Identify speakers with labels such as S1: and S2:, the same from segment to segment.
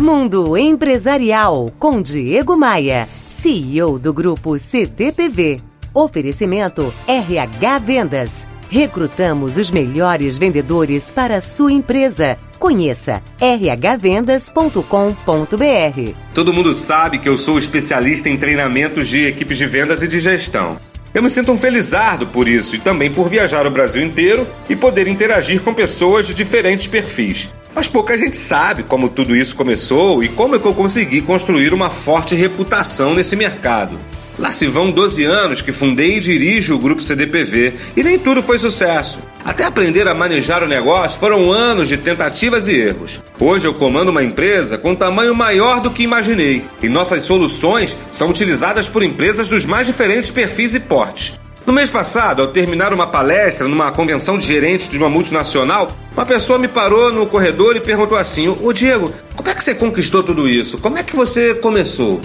S1: Mundo Empresarial com Diego Maia, CEO do grupo CDPV. Oferecimento RH Vendas. Recrutamos os melhores vendedores para a sua empresa. Conheça rhvendas.com.br.
S2: Todo mundo sabe que eu sou especialista em treinamentos de equipes de vendas e de gestão. Eu me sinto um felizardo por isso e também por viajar o Brasil inteiro e poder interagir com pessoas de diferentes perfis. Mas pouca gente sabe como tudo isso começou e como é que eu consegui construir uma forte reputação nesse mercado. Lá se vão 12 anos que fundei e dirijo o grupo CDPV e nem tudo foi sucesso. Até aprender a manejar o negócio foram anos de tentativas e erros. Hoje eu comando uma empresa com tamanho maior do que imaginei e nossas soluções são utilizadas por empresas dos mais diferentes perfis e portes. No mês passado, ao terminar uma palestra numa convenção de gerentes de uma multinacional, uma pessoa me parou no corredor e perguntou assim: Ô Diego, como é que você conquistou tudo isso? Como é que você começou?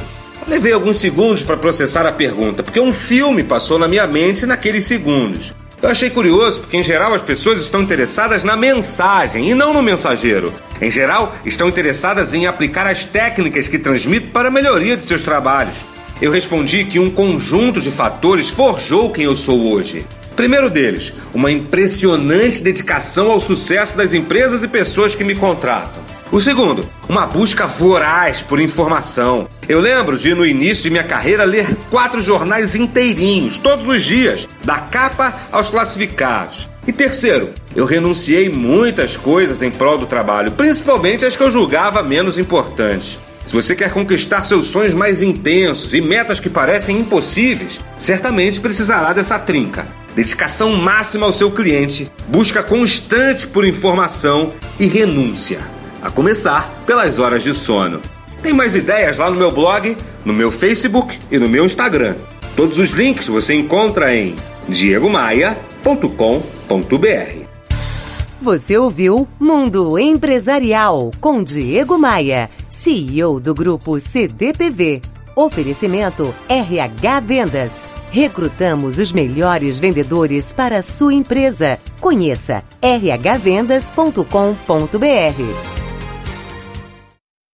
S2: Levei alguns segundos para processar a pergunta, porque um filme passou na minha mente naqueles segundos. Eu achei curioso, porque em geral as pessoas estão interessadas na mensagem e não no mensageiro. Em geral, estão interessadas em aplicar as técnicas que transmito para a melhoria de seus trabalhos. Eu respondi que um conjunto de fatores forjou quem eu sou hoje. Primeiro deles, uma impressionante dedicação ao sucesso das empresas e pessoas que me contratam. O segundo, uma busca voraz por informação. Eu lembro de, no início de minha carreira, ler quatro jornais inteirinhos, todos os dias, da capa aos classificados. E terceiro, eu renunciei muitas coisas em prol do trabalho, principalmente as que eu julgava menos importantes. Se você quer conquistar seus sonhos mais intensos e metas que parecem impossíveis, certamente precisará dessa trinca. Dedicação máxima ao seu cliente, busca constante por informação e renúncia a começar pelas horas de sono. Tem mais ideias lá no meu blog, no meu Facebook e no meu Instagram. Todos os links você encontra em diegomaia.com.br.
S1: Você ouviu Mundo Empresarial com Diego Maia, CEO do grupo CDPV. Oferecimento RH Vendas. Recrutamos os melhores vendedores para a sua empresa. Conheça rhvendas.com.br.